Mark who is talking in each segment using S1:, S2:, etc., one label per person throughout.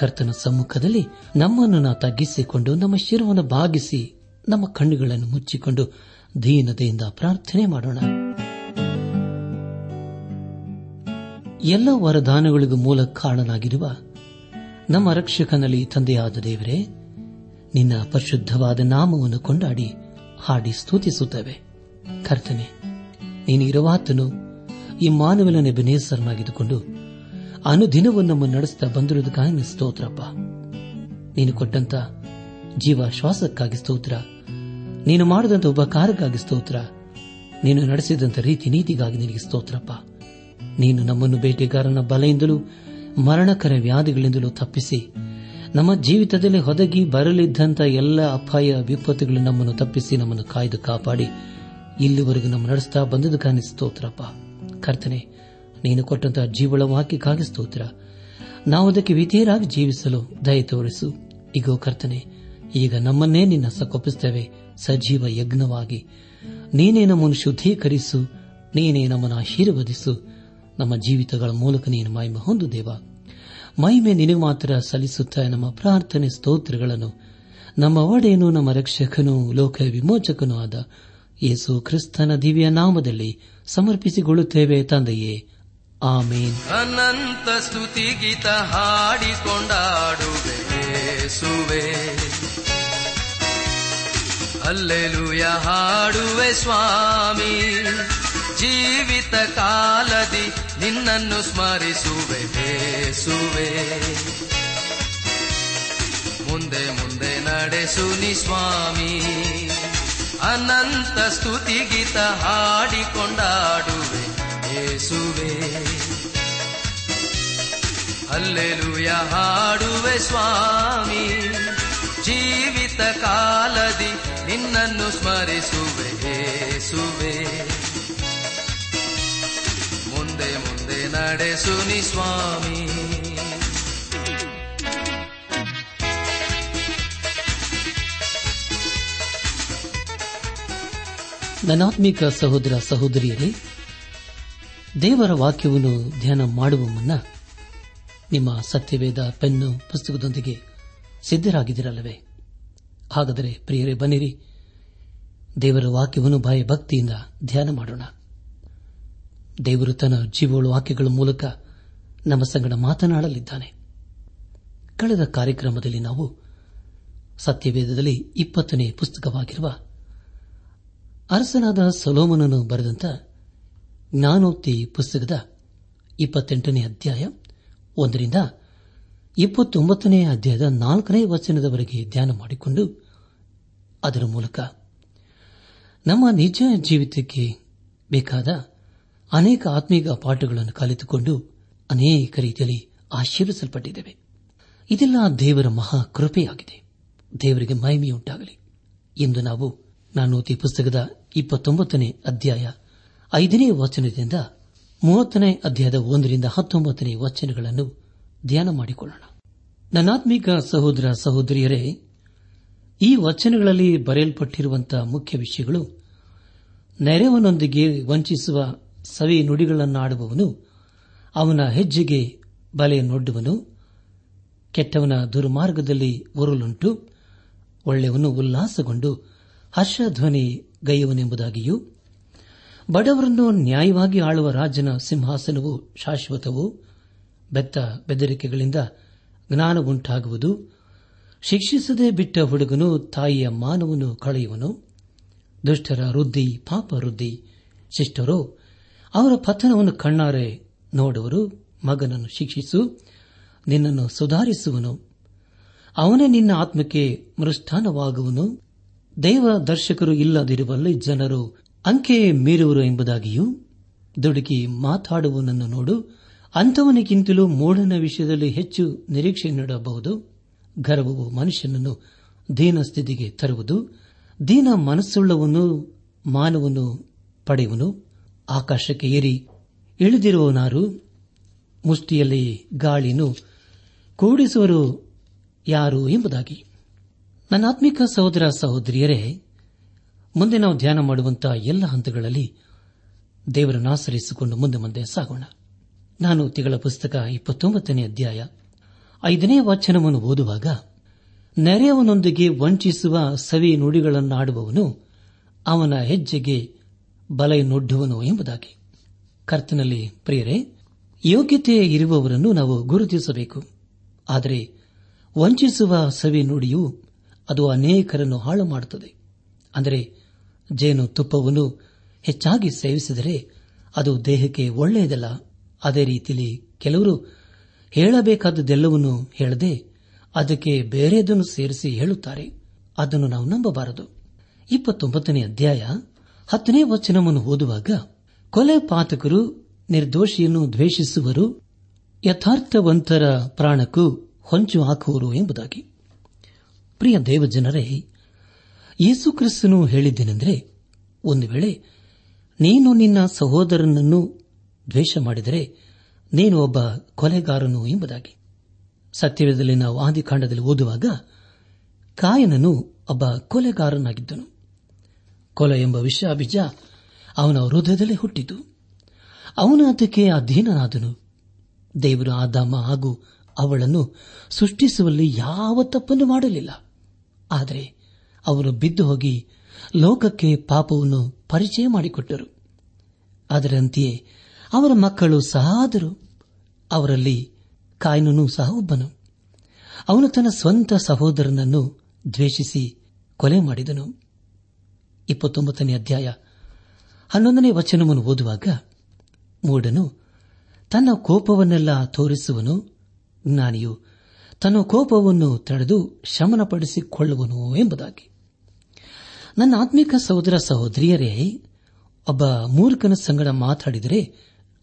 S1: ಕರ್ತನ ಸಮ್ಮುಖದಲ್ಲಿ ನಮ್ಮನ್ನು ನಾವು ತಗ್ಗಿಸಿಕೊಂಡು, ನಮ್ಮ ಶಿರವನ್ನು ಭಾಗಿಸಿ ನಮ್ಮ ಕಣ್ಣುಗಳನ್ನು ಮುಚ್ಚಿಕೊಂಡು ದೀನತೆಯಿಂದ ಪ್ರಾರ್ಥನೆ ಮಾಡೋಣ. ಎಲ್ಲ ವರದಾನಗಳಿಗೂ ಮೂಲ ಕಾರಣನಾಗಿರುವ ನಮ್ಮ ರಕ್ಷಕನಲ್ಲಿ ತಂದೆಯಾದ ದೇವರೇ, ನಿನ್ನ ಪರಿಶುದ್ಧವಾದ ನಾಮವನ್ನು ಕೊಂಡಾಡಿ, ಹಾಡಿ ಸ್ತುತಿಸುತ್ತೇವೆ. ಕರ್ತನೆ ನೀನಿರುವಾತನು ಈ ಮಾನವನ ಬೆನೇಸರನಾಗಿದ್ದುಕೊಂಡು ಅನುದಿನವೂ ನಮ್ಮ ನಡೆಸ್ತಾ ಬಂದಿರುವುದಕ್ಕಾಗಿ ಸ್ತೋತ್ರಪ್ಪ. ನೀನು ಕೊಟ್ಟಂತ ಜೀವ ಶ್ವಾಸಕ್ಕಾಗಿ ಸ್ತೋತ್ರ. ನೀನು ಮಾಡಿದಂತ ಉಪಕಾರಕ್ಕಾಗಿ ಸ್ತೋತ್ರ. ನೀನು ನಡೆಸಿದಂತ ರೀತಿ ನೀತಿಗಾಗಿ ನಿನಗೆ ಸ್ತೋತ್ರಪ್ಪ. ನೀನು ನಮ್ಮನ್ನು ಬೇಟೆಗಾರನ ಬಲೆಯಿಂದಲೂ ಮರಣಕರ ವ್ಯಾಧಿಗಳಿಂದಲೂ ತಪ್ಪಿಸಿ, ನಮ್ಮ ಜೀವಿತದಲ್ಲಿ ಹೊದಗಿ ಬರಲಿದ್ದಂಥ ಎಲ್ಲ ಅಪಾಯ ವಿಪತ್ತುಗಳು ನಮ್ಮನ್ನು ತಪ್ಪಿಸಿ, ನಮ್ಮನ್ನು ಕಾಯ್ದು ಕಾಪಾಡಿ, ಇಲ್ಲಿವರೆಗೂ ನಮ್ಮ ನಡೆಸ್ತಾ ಬಂದದಕ್ಕಾಗಿ ಸ್ತೋತ್ರಪ್ಪ. ಕರ್ತನೆ ನೀನು ಕೊಟ್ಟಂತಹ ಜೀವಳ ವಾಕ್ಯಕ್ಕಾಗಿ ಸ್ತೋತ್ರ. ನಾವು ಅದಕ್ಕೆ ವಿಧೇಯರಾಗಿ ಜೀವಿಸಲು ದಯ ತೋರಿಸು. ಇಗೋ ಕರ್ತನೆ, ಈಗ ನಮ್ಮನ್ನೇ ನಿನ್ನ ಸಕೊಪ್ಪಿಸುತ್ತೇವೆ ಸಜೀವ ಯಜ್ಞವಾಗಿ. ನೀನೇ ನಮ್ಮನ್ನು ಶುದ್ಧೀಕರಿಸು. ನೀನೇ ನಮ್ಮನ್ನು ಆಶೀರ್ವದಿಸು. ನಮ್ಮ ಜೀವಿತಗಳ ಮೂಲಕ ನೀನು ಮಹಿಮೆ ಹೊಂದು ದೇವ. ಮಹಿಮೆ ನಿನಗೆ ಮಾತ್ರ ಸಲ್ಲಿಸುತ್ತಾ ನಮ್ಮ ಪ್ರಾರ್ಥನೆ ಸ್ತೋತ್ರಗಳನ್ನು. ನಮ್ಮ ಒಡೆಯನು, ನಮ್ಮ ರಕ್ಷಕನೂ, ಲೋಕ ವಿಮೋಚಕನೂ ಆದ ಯೇಸು ಕ್ರಿಸ್ತನ ದಿವ್ಯ ನಾಮದಲ್ಲಿ ಸಮರ್ಪಿಸಿಕೊಳ್ಳುತ್ತೇವೆ ತಂದೆಯೇ. ಆಮೇನ್.
S2: ಅನಂತ ಸ್ತುತಿ ಗೀತ ಹಾಡಿಕೊಂಡಾಡುವೆ ಅಲ್ಲೆಲುಯ ಹಾಡುವೆ ಸ್ವಾಮಿ, ಜೀವಿತ ಕಾಲದಿ ನಿನ್ನನ್ನು ಸ್ಮರಿಸುವೆ ಬೇಸುವೆ ಮುಂದೆ ಮುಂದೆ ನಡೆಸು ನಿ ಸ್ವಾಮಿ, ಅನಂತ ಸ್ತುತಿ ಗೀತ ಹಾಡಿಕೊಂಡಾಡುವೆ ಯೇಸುವೆ. ಅಲ್ಲೆಲುಯ ಹಾಡುವೆ ಸ್ವಾಮಿ. ಜೀವಿತ ಕಾಲದಿ ನಿನ್ನನ್ನು ಸ್ಮರಿಸುವೆ ಯೇಸುವೆ. ಮುಂದೆ ಮುಂದೆ ನಡೆಸು ನಿ ಸ್ವಾಮಿ.
S1: ನನಾತ್ಮಿಕ ಸಹೋದರ ಸಹೋದರಿಯರೇ ದೇವರ ವಾಕ್ಯವನ್ನು ಧ್ಯಾನ ಮಾಡುವ ಮುನ್ನ ನಿಮ್ಮ ಸತ್ಯವೇದ ಪೆನ್ನು ಪುಸ್ತಕದೊಂದಿಗೆ ಸಿದ್ದರಾಗಿದ್ದಿರಲ್ಲವೇ ಹಾಗಾದರೆ ಪ್ರಿಯರೇ, ಬನ್ನಿರಿ. ದೇವರ ವಾಕ್ಯವನ್ನು ಭಕ್ತಿಯಿಂದ ಧ್ಯಾನ ಮಾಡೋಣ. ದೇವರು ತನ್ನ ಜೀವಳ ವಾಕ್ಯಗಳ ಮೂಲಕ ನಮ್ಮ ಸಂಗಡ ಮಾತನಾಡಲಿದ್ದಾನೆ. ಕಳೆದ ಕಾರ್ಯಕ್ರಮದಲ್ಲಿ ನಾವು ಸತ್ಯವೇದದಲ್ಲಿ ಇಪ್ಪತ್ತನೇ ಪುಸ್ತಕವಾಗಿರುವ ಅರಸನಾದ ಸೊಲೋಮನನ್ನು ಬರೆದಂತ ಜ್ಞಾನೋಕ್ತಿ ಪುಸ್ತಕದ ಇಪ್ಪತ್ತೆಂಟನೇ ಅಧ್ಯಾಯ, ಒಂದರಿಂದ ಇಪ್ಪತ್ತೊಂಬತ್ತನೇ ಅಧ್ಯಾಯದ ನಾಲ್ಕನೇ ವಚನದವರೆಗೆ ಧ್ಯಾನ ಮಾಡಿಕೊಂಡು ಅದರ ಮೂಲಕ ನಮ್ಮ ನಿಜ ಜೀವಿತಕ್ಕೆ ಬೇಕಾದ ಅನೇಕ ಆತ್ಮೀಕ ಪಾಠಗಳನ್ನು ಕಲಿತುಕೊಂಡು ಅನೇಕ ರೀತಿಯಲ್ಲಿ ಆಶೀರ್ವಿಸಲ್ಪಟ್ಟಿದ್ದೇವೆ. ಇದೆಲ್ಲ ದೇವರ ಮಹಾ ಕೃಪೆಯಾಗಿದೆ. ದೇವರಿಗೆ ಮಹಿಮೆಯುಂಟಾಗಲಿ. ಎಂದು ನಾವು ನಾನೋತಿ ಪುಸ್ತಕದ ಇಪ್ಪತ್ತೊಂಬತ್ತನೇ ಅಧ್ಯಾಯ ಐದನೇ ವಚನದಿಂದ ಮೂವತ್ತನೇ ಅಧ್ಯಾಯದ ಒಂದರಿಂದ ಹತ್ತೊಂಬತ್ತನೇ ವಚನಗಳನ್ನು ಧ್ಯಾನ ಮಾಡಿಕೊಳ್ಳೋಣ. ನನ್ನಾತ್ಮೀಕ ಸಹೋದರ ಸಹೋದರಿಯರೇ, ಈ ವಚನಗಳಲ್ಲಿ ಬರೆಯಲ್ಪಟ್ಟಿರುವಂತಹ ಮುಖ್ಯ ವಿಷಯಗಳು ನೆರೆವನೊಂದಿಗೆ ವಂಚಿಸುವ ಸವಿ ನುಡಿಗಳನ್ನಾಡುವವನು, ಅವನ ಹೆಜ್ಜೆಗೆ ಬಲೆಯನ್ನೊಡ್ಡುವನು ಕೆಟ್ಟವನ ದುರ್ಮಾರ್ಗದಲ್ಲಿ ಒರುಲುಂಟು ಒಳ್ಳೆಯವನು ಉಲ್ಲಾಸಗೊಂಡು ಹರ್ಷಧ್ವನಿ ಗೈಯುವನೆಂಬುದಾಗಿಯೂ ಬಡವರನ್ನು ನ್ಯಾಯವಾಗಿ ಆಳುವ ರಾಜನ ಸಿಂಹಾಸನವು ಶಾಶ್ವತವು ಬೆತ್ತ ಬೆದರಿಕೆಗಳಿಂದ ಜ್ಞಾನ ಉಂಟಾಗುವುದು ಶಿಕ್ಷಿಸದೆ ಬಿಟ್ಟ ಹುಡುಗನು ತಾಯಿಯ ಮಾನವನು ಕಳೆಯುವನು. ದುಷ್ಟರ ವೃದ್ಧಿ, ಪಾಪ ವೃದ್ಧಿ, ಶಿಷ್ಟರು ಅವರ ಪತನವನ್ನು ಕಣ್ಣಾರೆ ನೋಡುವರು. ಮಗನನ್ನು ಶಿಕ್ಷಿಸು, ನಿನ್ನನ್ನು ಸುಧಾರಿಸುವನು. ಅವನೇ ನಿನ್ನ ಆತ್ಮಕ್ಕೆ ಮೃಷ್ಠಾನವಾಗುವನು ದೇವ ದರ್ಶಕರು ಇಲ್ಲದಿರುವಲ್ಲಿ ಜನರು ಅಂಕೆ ಮೀರುವರು ಎಂಬುದಾಗಿಯೂ ದುಡುಕಿ ಮಾತಾಡುವನನ್ನು ನೋಡು, ಅಂಥವನಿಗಿಂತಲೂ ಮೂಢನ ವಿಷಯದಲ್ಲಿ ಹೆಚ್ಚು ನಿರೀಕ್ಷೆ ನೀಡಬಹುದು. ಗರ್ವವು ಮನುಷ್ಯನನ್ನು ದೀನ ಸ್ಥಿತಿಗೆ ತರುವುದು, ದೀನ ಮನಸ್ಸುಳ್ಳವನು ಮಾನವನು ಪಡೆಯುವನು. ಆಕಾಶಕ್ಕೆ ಏರಿ ಇಳಿದಿರುವವನಾರು, ಮುಷ್ಟಿಯಲ್ಲಿ ಗಾಳಿಯನ್ನು ಕೂಡಿಸುವರು ಯಾರು ಎಂಬುದಾಗಿ. ನನ್ನ ಆತ್ಮಿಕ ಸಹೋದರ ಸಹೋದರಿಯರೇ ಮುಂದೆ ನಾವು ಧ್ಯಾನ ಮಾಡುವಂತಹ ಎಲ್ಲ ಹಂತಗಳಲ್ಲಿ ದೇವರನ್ನು ಆಶ್ರಯಿಸಿಕೊಂಡು ಮುಂದೆ ಮುಂದೆ ಸಾಗೋಣ. ನಾನು ತಿಗಳ ಪುಸ್ತಕ ಇಪ್ಪತ್ತೊಂಬತ್ತನೇ ಅಧ್ಯಾಯ ಐದನೇ ವಾಚನವನ್ನು ಓದುವಾಗ ನೆರೆಯವನೊಂದಿಗೆ ವಂಚಿಸುವ ಸವಿ ನುಡಿಗಳನ್ನಾಡುವವನು ಅವನ ಹೆಜ್ಜೆಗೆ ಬಲೆಯನ್ನೊಡ್ಡುವನು ಎಂಬುದಾಗಿ. ಕರ್ತನಲ್ಲಿ ಪ್ರಿಯರೇ, ಯೋಗ್ಯತೆ ಇರುವವರನ್ನು ನಾವು ಗುರುತಿಸಬೇಕು. ಆದರೆ ವಂಚಿಸುವ ಸವಿ ನುಡಿಯು ಅದು ಅನೇಕರನ್ನು ಹಾಳು ಮಾಡುತ್ತದೆ ಅಂದರೆ ಜೇನು ತುಪ್ಪವನ್ನು ಹೆಚ್ಚಾಗಿ ಸೇವಿಸಿದರೆ ಅದು ದೇಹಕ್ಕೆ ಒಳ್ಳೆಯದಲ್ಲ. ಅದೇ ರೀತಿಯಲ್ಲಿ ಕೆಲವರು ಹೇಳಬೇಕಾದದ್ದೆಲ್ಲವನ್ನೂ ಹೇಳದೆ ಅದಕ್ಕೆ ಬೇರೆದನ್ನು ಸೇರಿಸಿ ಹೇಳುತ್ತಾರೆ. ಅದನ್ನು ನಾವು ನಂಬಬಾರದು. ಇಪ್ಪತ್ತೊಂಬತ್ತನೇ ಅಧ್ಯಾಯ ಹತ್ತನೇ ವಚನವನ್ನು ಓದುವಾಗ, ಕೊಲೆ ಪಾತಕರು, ನಿರ್ದೋಷಿಯನ್ನು ದ್ವೇಷಿಸುವರು, ಯಥಾರ್ಥವಂತರ ಪ್ರಾಣಕ್ಕೂ ಹೊಂಚು ಹಾಕುವರು ಎಂಬುದಾಗಿ. ಪ್ರಿಯ ದೇವಜನರೇ ಯೇಸು ಕ್ರಿಸ್ತನು ಹೇಳಿದ್ದೇನೆಂದರೆ, ಒಂದು ವೇಳೆ ನೀನು ನಿನ್ನ ಸಹೋದರನನ್ನು ದ್ವೇಷ ಮಾಡಿದರೆ, ನೀನು ಒಬ್ಬ ಕೊಲೆಗಾರನು ಎಂಬುದಾಗಿ. ಸತ್ಯವೇದಲ್ಲಿ ನಾವು ಆದಿಕಾಂಡದಲ್ಲಿ ಓದುವಾಗ, ಕಾಯನನು ಒಬ್ಬ ಕೊಲೆಗಾರನಾಗಿದ್ದನು. ಕೊಲೆ ಎಂಬ ವಿಷಾಬೀಜ ಅವನ ಹೃದಯದಲ್ಲಿ ಹುಟ್ಟಿತು. ಅವನು ಅದಕ್ಕೆ ಅಧೀನನಾದನು. ದೇವರು ಆದಾಮ ಹಾಗೂ ಅವಳನ್ನು ಸೃಷ್ಟಿಸುವಲ್ಲಿ ಯಾವ ತಪ್ಪನ್ನು ಮಾಡಲಿಲ್ಲ. ಆದರೆ ಅವರು ಬಿದ್ದು ಹೋಗಿ ಲೋಕಕ್ಕೆ ಪಾಪವನ್ನು ಪರಿಚಯ ಮಾಡಿಕೊಟ್ಟರು. ಅದರಂತೆಯೇ ಅವರ ಮಕ್ಕಳು ಸಹ ಆದರು. ಅವರಲ್ಲಿ ಕಾಯ್ನೂ ಸಹ ಒಬ್ಬನು. ಅವನು ತನ್ನ ಸ್ವಂತ ಸಹೋದರನನ್ನು ದ್ವೇಷಿಸಿ ಕೊಲೆ ಮಾಡಿದನು. ಇಪ್ಪತ್ತೊಂಬತ್ತನೇ ಅಧ್ಯಾಯ ಹನ್ನೊಂದನೇ ವಚನವನ್ನು ಓದುವಾಗ ಮೂಡನು ತನ್ನ ಕೋಪವನ್ನೆಲ್ಲ ತೋರಿಸುವನು. ಜ್ಞಾನಿಯು ತನ್ನ ಕೋಪವನ್ನು ತಡೆದು ಶಮನಪಡಿಸಿಕೊಳ್ಳುವನು ಎಂಬುದಾಗಿ. ನನ್ನ ಆತ್ಮಿಕ ಸಹೋದರ ಸಹೋದರಿಯರೇ, ಒಬ್ಬ ಮೂರ್ಖನ ಸಂಗಡ ಮಾತಾಡಿದರೆ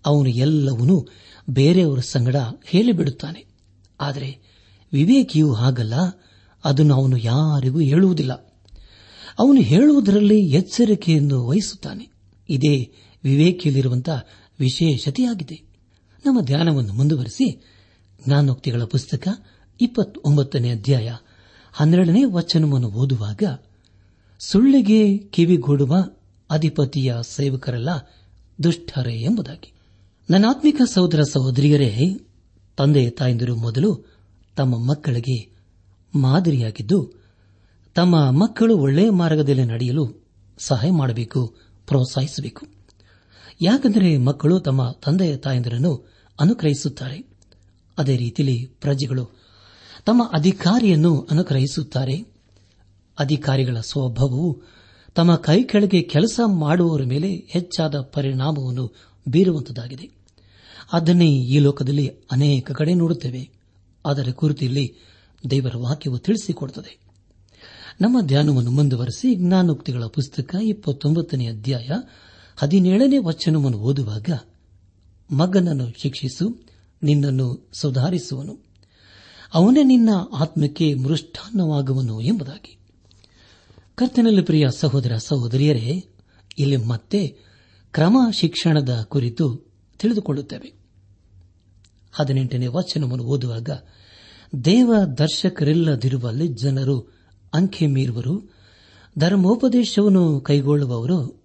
S1: ಅವನು ಎಲ್ಲವನ್ನೂ ಬೇರೆಯವರ ಸಂಗಡ ಹೇಳಿಬಿಡುತ್ತಾನೆ. ಆದರೆ ವಿವೇಕಿಯು ಹಾಗಲ್ಲ, ಅದನ್ನು ಅವನು ಯಾರಿಗೂ ಹೇಳುವುದಿಲ್ಲ. ಅವನು ಹೇಳುವುದರಲ್ಲಿ ಎಚ್ಚರಿಕೆಯನ್ನು ವಹಿಸುತ್ತಾನೆ. ಇದೇ ವಿವೇಕಿಯಲ್ಲಿರುವಂತಹ ವಿಶೇಷತೆಯಾಗಿದೆ. ನಮ್ಮ ಧ್ಯಾನವನ್ನು ಮುಂದುವರೆಸಿ ಜ್ಞಾನೋಕ್ತಿಗಳ ಪುಸ್ತಕ ಇಪ್ಪತ್ತೊಂಬತ್ತನೇ ಅಧ್ಯಾಯ ಹನ್ನೆರಡನೇ ವಚನವನ್ನು ಓದುವಾಗ ಸುಳ್ಳಿಗೆ ಕಿವಿಗೂಡುವ ಅಧಿಪತಿಯ ಸೇವಕರೆಲ್ಲ, ದುಷ್ಟರೇ ಎಂಬುದಾಗಿ. ನನ್ನಾತ್ಮಿಕ ಸಹೋದರ ಸಹೋದರಿಯರೇ, ತಂದೆ ತಾಯಂದಿರು ಮೊದಲು ತಮ್ಮ ಮಕ್ಕಳಿಗೆ ಮಾದರಿಯಾಗಿದ್ದು, ತಮ್ಮ ಮಕ್ಕಳು ಒಳ್ಳೆಯ ಮಾರ್ಗದಲ್ಲಿ ನಡೆಯಲು ಸಹಾಯ ಮಾಡಬೇಕು, ಪ್ರೋತ್ಸಾಹಿಸಬೇಕು. ಯಾಕೆಂದರೆ ಮಕ್ಕಳು ತಮ್ಮ ತಂದೆಯ ತಾಯಂದಿರನ್ನು ಅನುಗ್ರಹಿಸುತ್ತಾರೆ. ಅದೇ ರೀತಿಯಲ್ಲಿ ಪ್ರಜೆಗಳು ತಮ್ಮ ಅಧಿಕಾರಿಯನ್ನು ಅನುಗ್ರಹಿಸುತ್ತಾರೆ. ಅಧಿಕಾರಿಗಳ ಸ್ವಭಾವವು ತಮ್ಮ ಕೈ ಕೆಳಗೆ ಕೆಲಸ ಮಾಡುವವರ ಮೇಲೆ ಹೆಚ್ಚಾದ ಪರಿಣಾಮವನ್ನು ಬೀರುವಂತದಾಗಿದೆ. ಅದನ್ನೇ ಈ ಲೋಕದಲ್ಲಿ ಅನೇಕ ಕಡೆ ನೋಡುತ್ತೇವೆ. ಅದರ ಕುರಿತು ಇಲ್ಲಿ ದೇವರ ವಾಕ್ಯವು ತಿಳಿಸಿಕೊಡುತ್ತದೆ. ನಮ್ಮ ಧ್ಯಾನವನ್ನು ಮುಂದುವರೆಸಿ ಜ್ಞಾನೋಕ್ತಿಗಳ ಪುಸ್ತಕ ಇಪ್ಪತ್ತೊಂಬತ್ತನೇ ಅಧ್ಯಾಯ ಹದಿನೇಳನೇ ವಚನವನ್ನು ಓದುವಾಗ, ಮಗನನ್ನು ಶಿಕ್ಷಿಸು, ನಿನ್ನನ್ನು ಸುಧಾರಿಸುವನು. ಅವನೇ ನಿನ್ನ ಆತ್ಮಕ್ಕೆ ಮೃಷ್ಟಾನ್ನವಾಗುವನು ಎಂಬುದಾಗಿ. ಕರ್ತನಲ್ಲಿ ಪ್ರಿಯ ಸಹೋದರ ಸಹೋದರಿಯರೇ, ಇಲ್ಲಿ ಮತ್ತೆ ಕ್ರಮ ಶಿಕ್ಷಣದ ಕುರಿತು ತಿಳಿದುಕೊಳ್ಳುತ್ತೇವೆ. ಹದಿನೆಂಟನೇ ವಚನವನ್ನು ಓದುವಾಗ, ದೇವ ದರ್ಶಕರಿಲ್ಲದಿರುವಲ್ಲಿ ಜನರು ಅಂಕೆ ಮೀರುವರು, ಧರ್ಮೋಪದೇಶವನ್ನು ಕೈಗೊಳ್ಳುವವರು